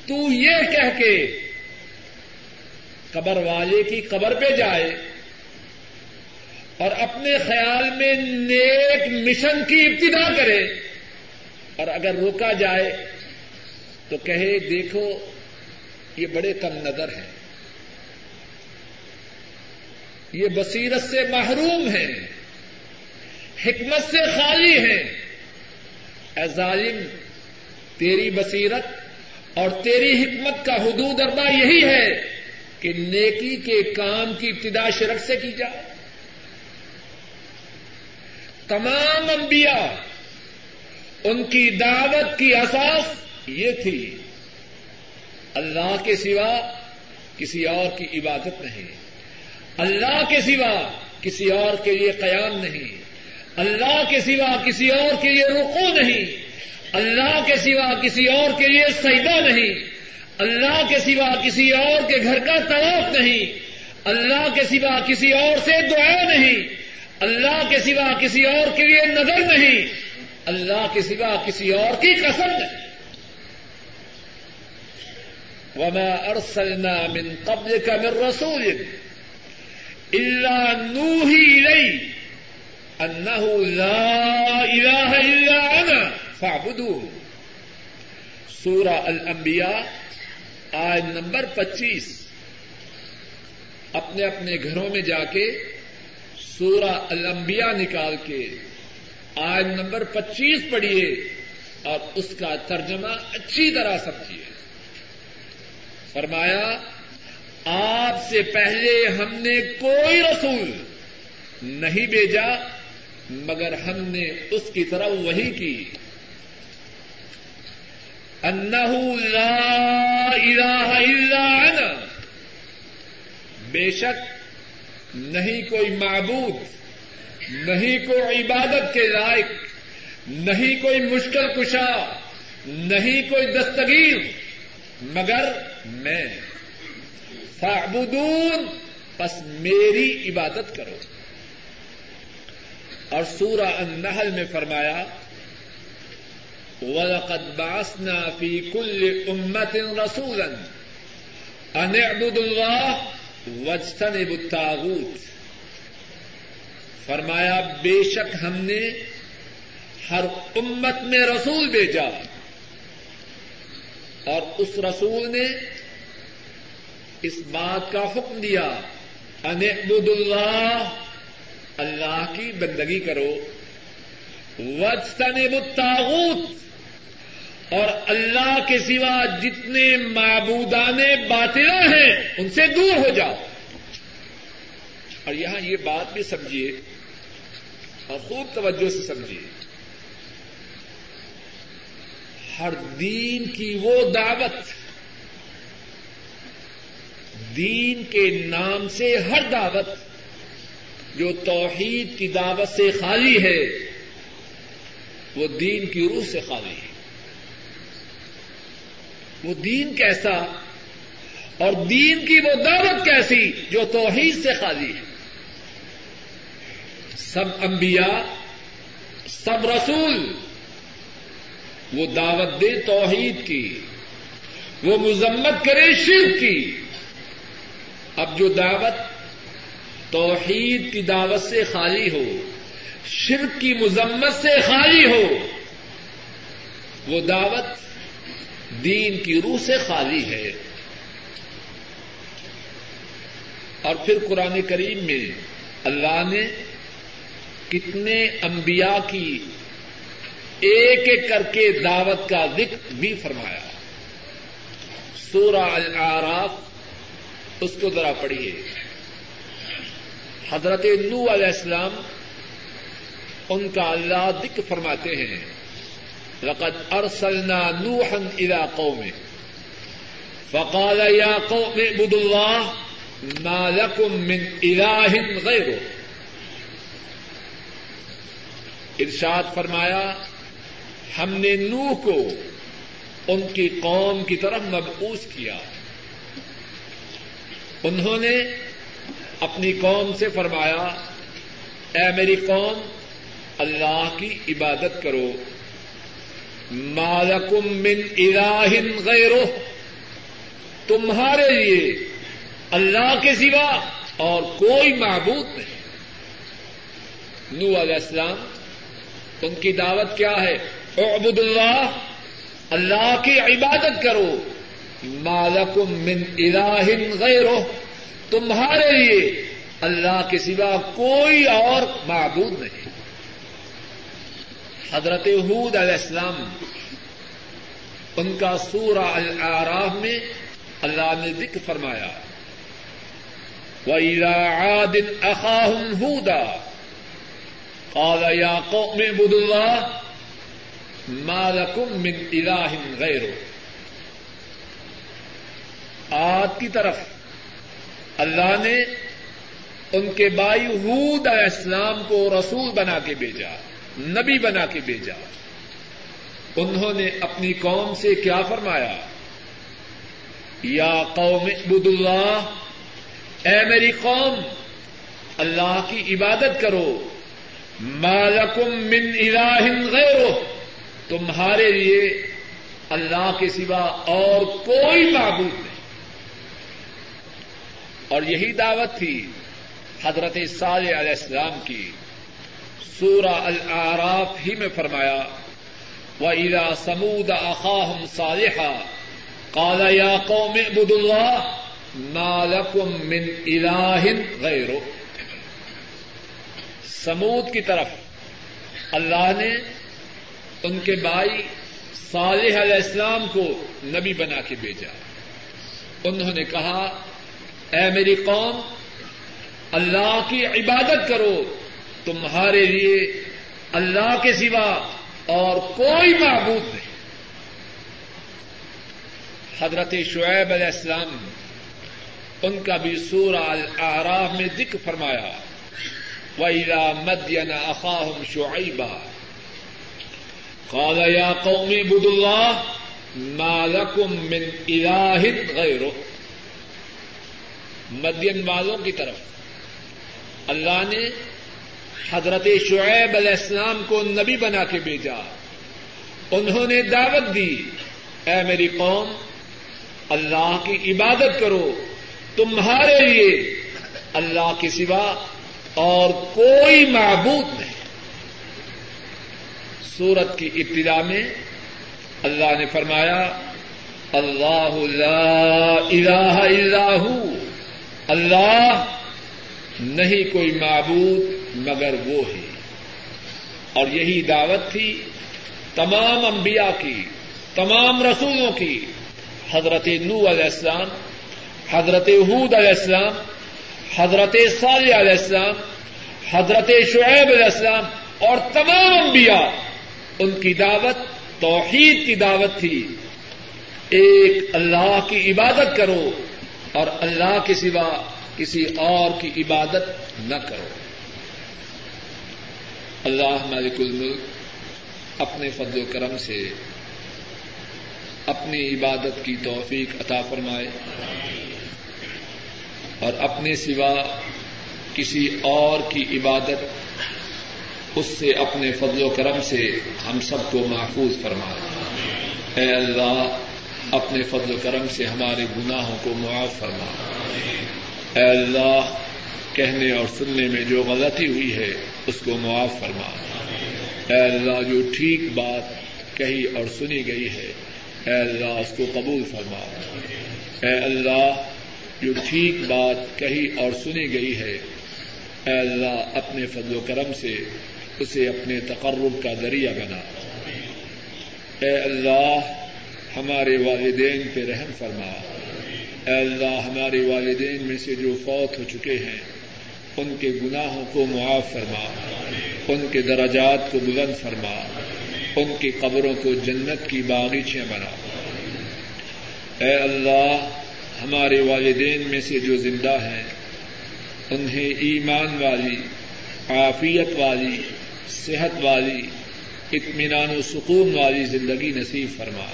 تو یہ کہہ کے قبر والے کی قبر پہ جائے اور اپنے خیال میں نیک مشن کی ابتدا کرے اور اگر روکا جائے تو کہے دیکھو یہ بڑے کم نظر ہیں۔ یہ بصیرت سے محروم ہیں، حکمت سے خالی ہیں۔ اے ظالم، تیری بصیرت اور تیری حکمت کا حدود اربا یہی ہے کہ نیکی کے کام کی ابتدا شرک سے کی جائے۔ تمام انبیاء، ان کی دعوت کی اساس یہ تھی، اللہ کے سوا کسی اور کی عبادت نہیں۔ اللہ کے سوا کسی اور کے لیے قیام نہیں۔ اللہ کے سوا کسی اور کے لیے رکو نہیں۔ اللہ کے سوا کسی اور کے لیے سجدہ نہیں، اللہ کے سوا کسی اور کے گھر کا طواف نہیں، اللہ کے سوا کسی اور سے دعا نہیں، اللہ کے سوا کسی اور کے لیے نظر نہیں، اللہ کے سوا کسی اور کی قسم نہیں۔ وما ارسلنا من قبلك من رسول الا نوحي اليه انه لا اله الا انا فاعبدوا سورہ الانبیاء آج نمبر پچیس۔ اپنے اپنے گھروں میں جا کے سورہ الانبیاء نکال کے آج نمبر پچیس پڑھیے اور اس کا ترجمہ اچھی طرح سمجھیے۔ فرمایا، آپ سے پہلے ہم نے کوئی رسول نہیں بھیجا، مگر ہم نے اس کی طرف وہی کی۔ انہ لا الہ الا انا. بے شک نہیں کوئی معبود، نہیں کوئی عبادت کے لائق، نہیں کوئی مشکل کشا، نہیں کوئی دستگیر، مگر میں۔ فاعبدون بس میری عبادت کرو۔ اور سورہ النحل میں فرمایا وَلَقَدْ بَعَثْنَا فِي كُلِّ أُمَّةٍ رَسُولًا أَنِ اعْبُدُوا اللَّهَ وَاجْتَنِبُوا الطَّاغُوتَ. فرمایا، بے شک ہم نے ہر امت میں رسول بھیجا۔ اور اس رسول نے اس بات کا حکم دیا ان اعبدوا اللہ اللہ کی بندگی کرو۔ واجتنبوا الطاغوت۔ اور اللہ کے سوا جتنے معبودان باطلا ہیں، ان سے دور ہو جاؤ۔ اور یہاں یہ بات بھی سمجھیے اور خوب توجہ سے سمجھیے۔ ہر دین کی وہ دعوت، دین کے نام سے ہر دعوت جو توحید کی دعوت سے خالی ہے، وہ دین کی روح سے خالی ہے۔ وہ دین کیسا اور دین کی وہ دعوت کیسی جو توحید سے خالی ہے۔ سب انبیاء، سب رسول، وہ دعوت دے توحید کی، وہ مذمت کرے شرک کی۔ اب جو دعوت توحید کی دعوت سے خالی ہو، شرک کی مذمت سے خالی ہو، وہ دعوت دین کی روح سے خالی ہے۔ اور پھر قرآن کریم میں اللہ نے کتنے انبیاء کی ایک ایک کر کے دعوت کا ذکر بھی فرمایا۔ سورہ العراف اس کو ذرا پڑھیے۔ حضرت نو علیہ السلام، ان کا اللہ ذکر فرماتے ہیں۔ لقد ارسلنا نوحا الى قومه. فقال يا قوم اعبدوا الله ما لكم من اله غيره. ارشاد فرمایا، ہم نے نوح کو ان کی قوم کی طرف مبعوث کیا۔ انہوں نے اپنی قوم سے فرمایا، اے میری قوم، اللہ کی عبادت کرو۔ مالکم من الہ غیرہ تمہارے لیے اللہ کے سوا اور کوئی معبود نہیں۔ نو علیہ السلام، ان کی دعوت کیا ہے؟ اعبد اللہ اللہ کی عبادت کرو۔ مالکم من الہ غیرہ تمہارے لیے اللہ کے سوا کوئی اور معبود نہیں۔ حضرت حود علیہ السلام، ان کا سورہ العراف میں اللہ نے ذکر فرمایا وَإِلَىٰ عَادٍ أَخَاهُمْ هُودًا، قَالَ يَا قَوْمِ اعْبُدُوا اللَّهَ مالکم من الہ غیر آج کی طرف اللہ نے ان کے بائی حود علیہ السلام کو رسول بنا کے بھیجا۔ نبی بنا کے بھیجا۔ انہوں نے اپنی قوم سے کیا فرمایا؟ یا قوم عبد اللہ اے میری قوم، اللہ کی عبادت کرو۔ مالکم من الہ غیرہ، تمہارے لیے اللہ کے سوا اور کوئی معبود نہیں۔ اور یہی دعوت تھی حضرت صالح علیہ السلام کی۔ سورہ العراف ہی میں فرمایا و الا سمود اخاہم صالحا قال یا قوم اعبدوا اللہ ما لکم من الہ غیرہ سمود کی طرف اللہ نے ان کے بھائی صالح علیہ السلام کو نبی بنا کے بھیجا۔ انہوں نے کہا، اے میری قوم، اللہ کی عبادت کرو۔ تمہارے لیے اللہ کے سوا اور کوئی معبود نہیں۔ حضرت شعیب علیہ السلام ان کا بھی سورہ العراف میں ذکر فرمایا وَإِلَى مَدْيَنَ أَخَاهُمْ شُعَيْبًا، قال يا قوم اعبدوا الله، ما لكم من اله غيره۔ مدین والوں کی طرف۔ اللہ نے حضرت شعیب علیہ السلام کو نبی بنا کے بھیجا۔ انہوں نے دعوت دی، اے میری قوم، اللہ کی عبادت کرو، تمہارے لیے اللہ کے سوا اور کوئی معبود نہیں۔ سورت کی ابتدا میں اللہ نے فرمایا، اللہ لا الہ الا ہو، اللہ نہیں کوئی معبود، مگر وہ ہے۔ اور یہی دعوت تھی تمام انبیاء کی، تمام رسولوں کی۔ حضرت نو علیہ السلام، حضرت حود علیہ السلام، حضرت صالح علیہ السلام، حضرت شعیب علیہ السلام اور تمام انبیاء۔ ان کی دعوت توحید کی دعوت تھی۔ ایک اللہ کی عبادت کرو اور اللہ کے سوا کسی اور کی عبادت نہ کرو۔ اللہ مالک الملک اپنے فضل و کرم سے اپنی عبادت کی توفیق عطا فرمائے اور اپنے سوا کسی اور کی عبادت اس سے اپنے فضل و کرم سے ہم سب کو محفوظ فرما اے اللہ، اپنے فضل و کرم سے ہمارے گناہوں کو معاف فرما۔ اے اللہ، کہنے اور سننے میں جو غلطی ہوئی ہے، اس کو معاف فرما۔ اے اللہ، جو ٹھیک بات کہی اور سنی گئی ہے، اے اللہ، اس کو قبول فرما۔ اے اللہ، جو ٹھیک بات کہی اور سنی گئی ہے، اے اللہ، اپنے فضل و کرم سے اسے اپنے تقرب کا ذریعہ بنا۔ اے اللہ، ہمارے والدین پہ رحم فرما۔ اے اللہ ہمارے والدین میں سے جو فوت ہو چکے ہیں، ان کے گناہوں کو معاف فرما، ان کے دراجات کو بلند فرما، ان کی قبروں کو جنت کی باغیچیاں بنا۔ اے اللہ، ہمارے والدین میں سے جو زندہ ہیں، انہیں ایمان والی، عافیت والی، صحت والی، اطمینان و سکون والی زندگی نصیب فرما۔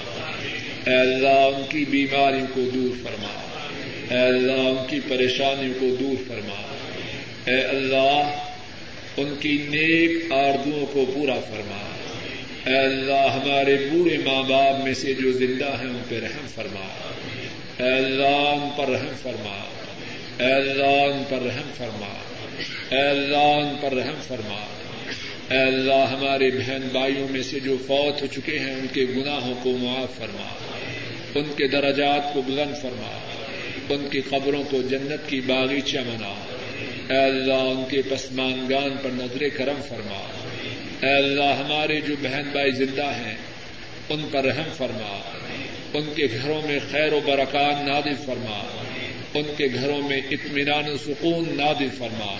اے اللہ، ان کی بیماریوں کو دور فرما۔ اے اللہ ان کی پریشانیوں کو دور فرما۔ اے اللہ ان کی نیک آردوں کو پورا فرما۔ اے اللہ ہمارے بوڑھے ماں باپ میں سے جو زندہ ہیں ان پہ رحم فرما۔ اے اللہ ان پر رحم فرما۔ اے اللہ ان پر رحم فرما۔ اے اللہ ان پر رحم فرما۔ اے اللہ ہمارے بہن بھائیوں میں سے جو فوت ہو چکے ہیں ان کے گناہوں کو معاف فرما۔ ان کے درجات کو بلند فرما۔ ان کی قبروں کو جنت کی باغیچہ بنا۔ اے اللہ، ان کے پسمانگان پر نظر کرم فرما۔ اے اللہ، ہمارے جو بہن بھائی زندہ ہیں، ان پر رحم فرما۔ ان کے گھروں میں خیر و برکات نادل فرما۔ ان کے گھروں میں اطمینان و سکون نادل فرما۔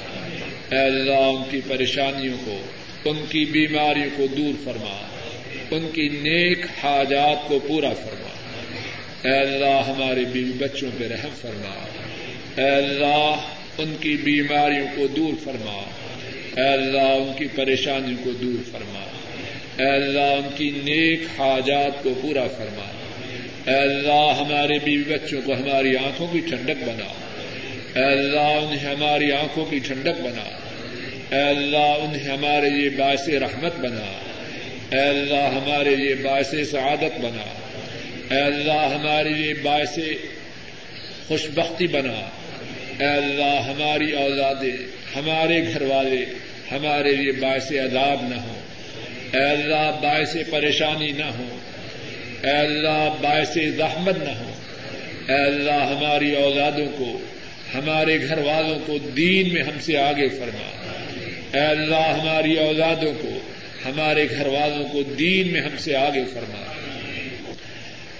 اے اللہ، ان کی پریشانیوں کو، ان کی بیماریوں کو دور فرما۔ ان کی نیک حاجات کو پورا فرما۔ اے اللہ ہمارے بیوی بچوں پہ رحم فرما۔ اے اللہ ان کی بیماریوں کو دور فرما۔ اے اللہ ان کی پریشانیوں کو دور فرما۔ اے اللہ ان کی نیک حاجات کو پورا فرما۔ اے اللہ ہمارے بیوی بچوں کو ہماری آنکھوں کی ٹھنڈک بنا۔ اے اللہ انہیں ہماری آنکھوں کی ٹھنڈک بنا۔ اے اللہ انہیں ہمارے لیے باعث رحمت بنا۔ اے اللہ ہمارے لیے باعث سعادت بنا۔ اے اللہ ہمارے لیے باعث خوش بختی بنا۔ اے اللہ ہماری اولادیں، ہمارے گھر والے ہمارے لیے باعث عذاب نہ ہوں۔ اے اللہ باعث پریشانی نہ ہوں۔ اے اللہ باعث زحمت نہ ہو اے اللہ ہماری اولادوں کو، ہمارے گھر والوں کو دین میں ہم سے آگے فرما۔ اے اللہ ہماری اولادوں کو، ہمارے گھر والوں کو دین میں ہم سے آگے فرما۔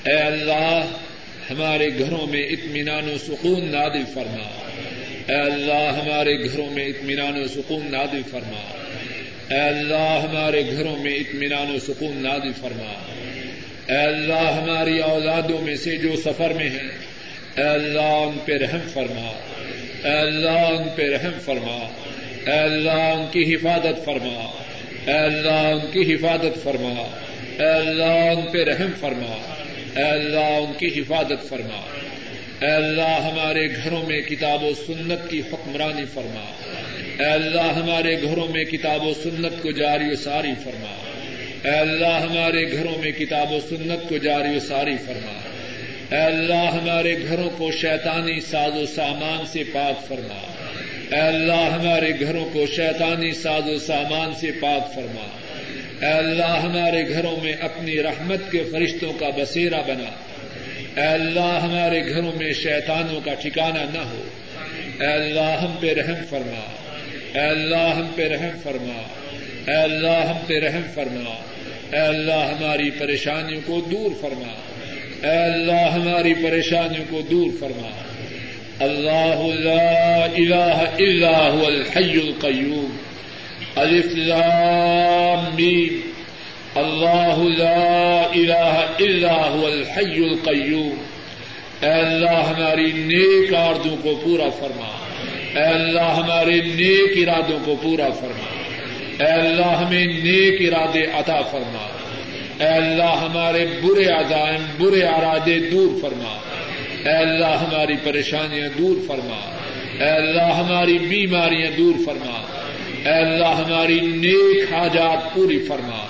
اے اللہ، ہمارے گھروں میں اطمینان و سکون نادل فرما۔ اے اللہ، ہمارے گھروں میں اطمینان و سکون نادل فرما۔ اے اللہ، ہمارے گھروں میں اطمینان و سکون نادل فرما۔ اے اللہ، ہماری اولادوں میں سے جو سفر میں ہیں، اے اللہ، ان پہ رحم فرما۔ اے اللہ، ان پہ رحم فرما۔ اے اللہ، ان کی حفاظت فرما۔ اے اللہ، ان کی حفاظت فرما۔ اے اللہ، ان پہ رحم فرما۔ اے اللہ ان کی حفاظت فرما۔ اے اللہ ہمارے گھروں میں کتاب و سنت کی حکمرانی فرما۔ اے اللہ ہمارے گھروں میں کتاب و سنت کو جاری و ساری فرما۔ اے اللہ ہمارے گھروں میں کتاب و سنت کو جاری و ساری فرما۔ اے اللہ ہمارے گھروں کو شیطانی ساز و سامان سے پاک فرما۔ اے اللہ ہمارے گھروں کو شیطانی ساز و سامان سے پاک فرما۔ اے اللہ ہمارے گھروں میں اپنی رحمت کے فرشتوں کا بسیرا بنا۔ اے اللہ ہمارے گھروں میں شیطانوں کا ٹھکانہ نہ ہو۔ اے اللہ ہم پہ رحم فرما۔ اے اللہ ہم پہ رحم فرما۔ اے اللہ ہم پہ رحم فرما۔ اے اللہ ہماری پریشانیوں کو دور فرما۔ اے اللہ ہماری پریشانیوں کو دور فرما۔ اللہ لا الہ الا هو الحی القیوم۔ الف لام میم اللہ لا الہ الا هو الحی القیوم اے اللہ ہماری نیک آردوں کو پورا فرما. اے اللہ ہمارے نیک ارادوں کو پورا فرما. اے اللہ ہمیں نیک ارادے عطا فرما. اے اللہ ہمارے برے عزائم، برے ارادے دور فرما. اے اللہ ہماری پریشانیاں دور فرما. اے اللہ ہماری بیماریاں دور فرما. اے اللہ ہماری نیک حاجات پوری فرما۔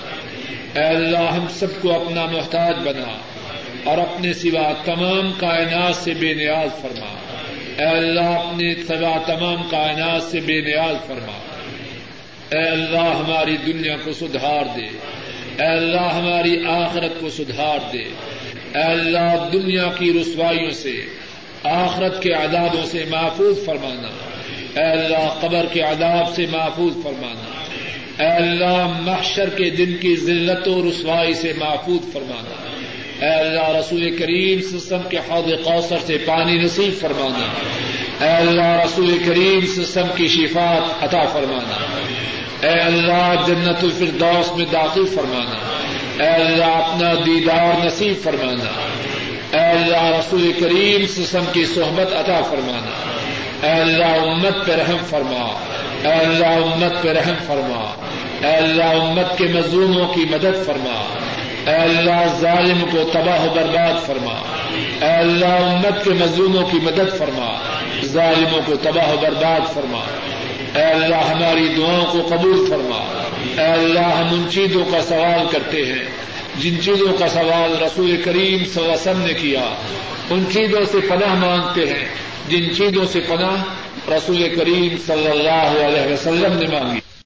اے اللہ ہم سب کو اپنا محتاج بنا اور اپنے سوا تمام کائنات سے بے نیاز فرما۔ اے اللہ اپنے سوا تمام کائنات سے بے نیاز فرما۔ اے اللہ ہماری دنیا کو سدھار دے۔ اے اللہ ہماری آخرت کو سدھار دے۔ اے اللہ دنیا کی رسوائیوں سے، آخرت کے عذابوں سے محفوظ فرمانا۔ اے اللہ قبر کے عذاب سے محفوظ فرمانا۔ اے اللہ محشر کے دن کی ذلت و رسوائی سے محفوظ فرمانا۔ اے اللہ رسول کریم سسم کے حوض کوثر سے پانی نصیب فرمانا۔ اے اللہ رسول کریم سسم کی شفات عطا فرمانا۔ اے اللہ جنت الفردوس میں داخل فرمانا۔ اے اللہ اپنا دیدار نصیب فرمانا۔ اے اللہ رسول کریم سسم کی صحبت عطا فرمانا۔ اے اللہ امت پہ رحم فرما۔ اے اللہ امت پہ رحم فرما۔ اے اللہ امت کے مظلوموں کی مدد فرما۔ اے اللہ ظالم کو تباہ و برباد فرما۔ اے اللہ امت کے مظلوموں کی مدد فرما۔ ظالموں کو تباہ و برباد فرما۔ اے اللہ ہماری دعاؤں کو قبول فرما۔ اے اللہ ہم ان چیزوں کا سوال کرتے ہیں۔ جن چیزوں کا سوال رسول کریم صلی اللہ علیہ وسلم نے کیا، ان چیزوں سے پناہ مانگتے ہیں۔ جن چیزوں سے پناہ رسول کریم صلی اللہ علیہ وسلم نے مانگی۔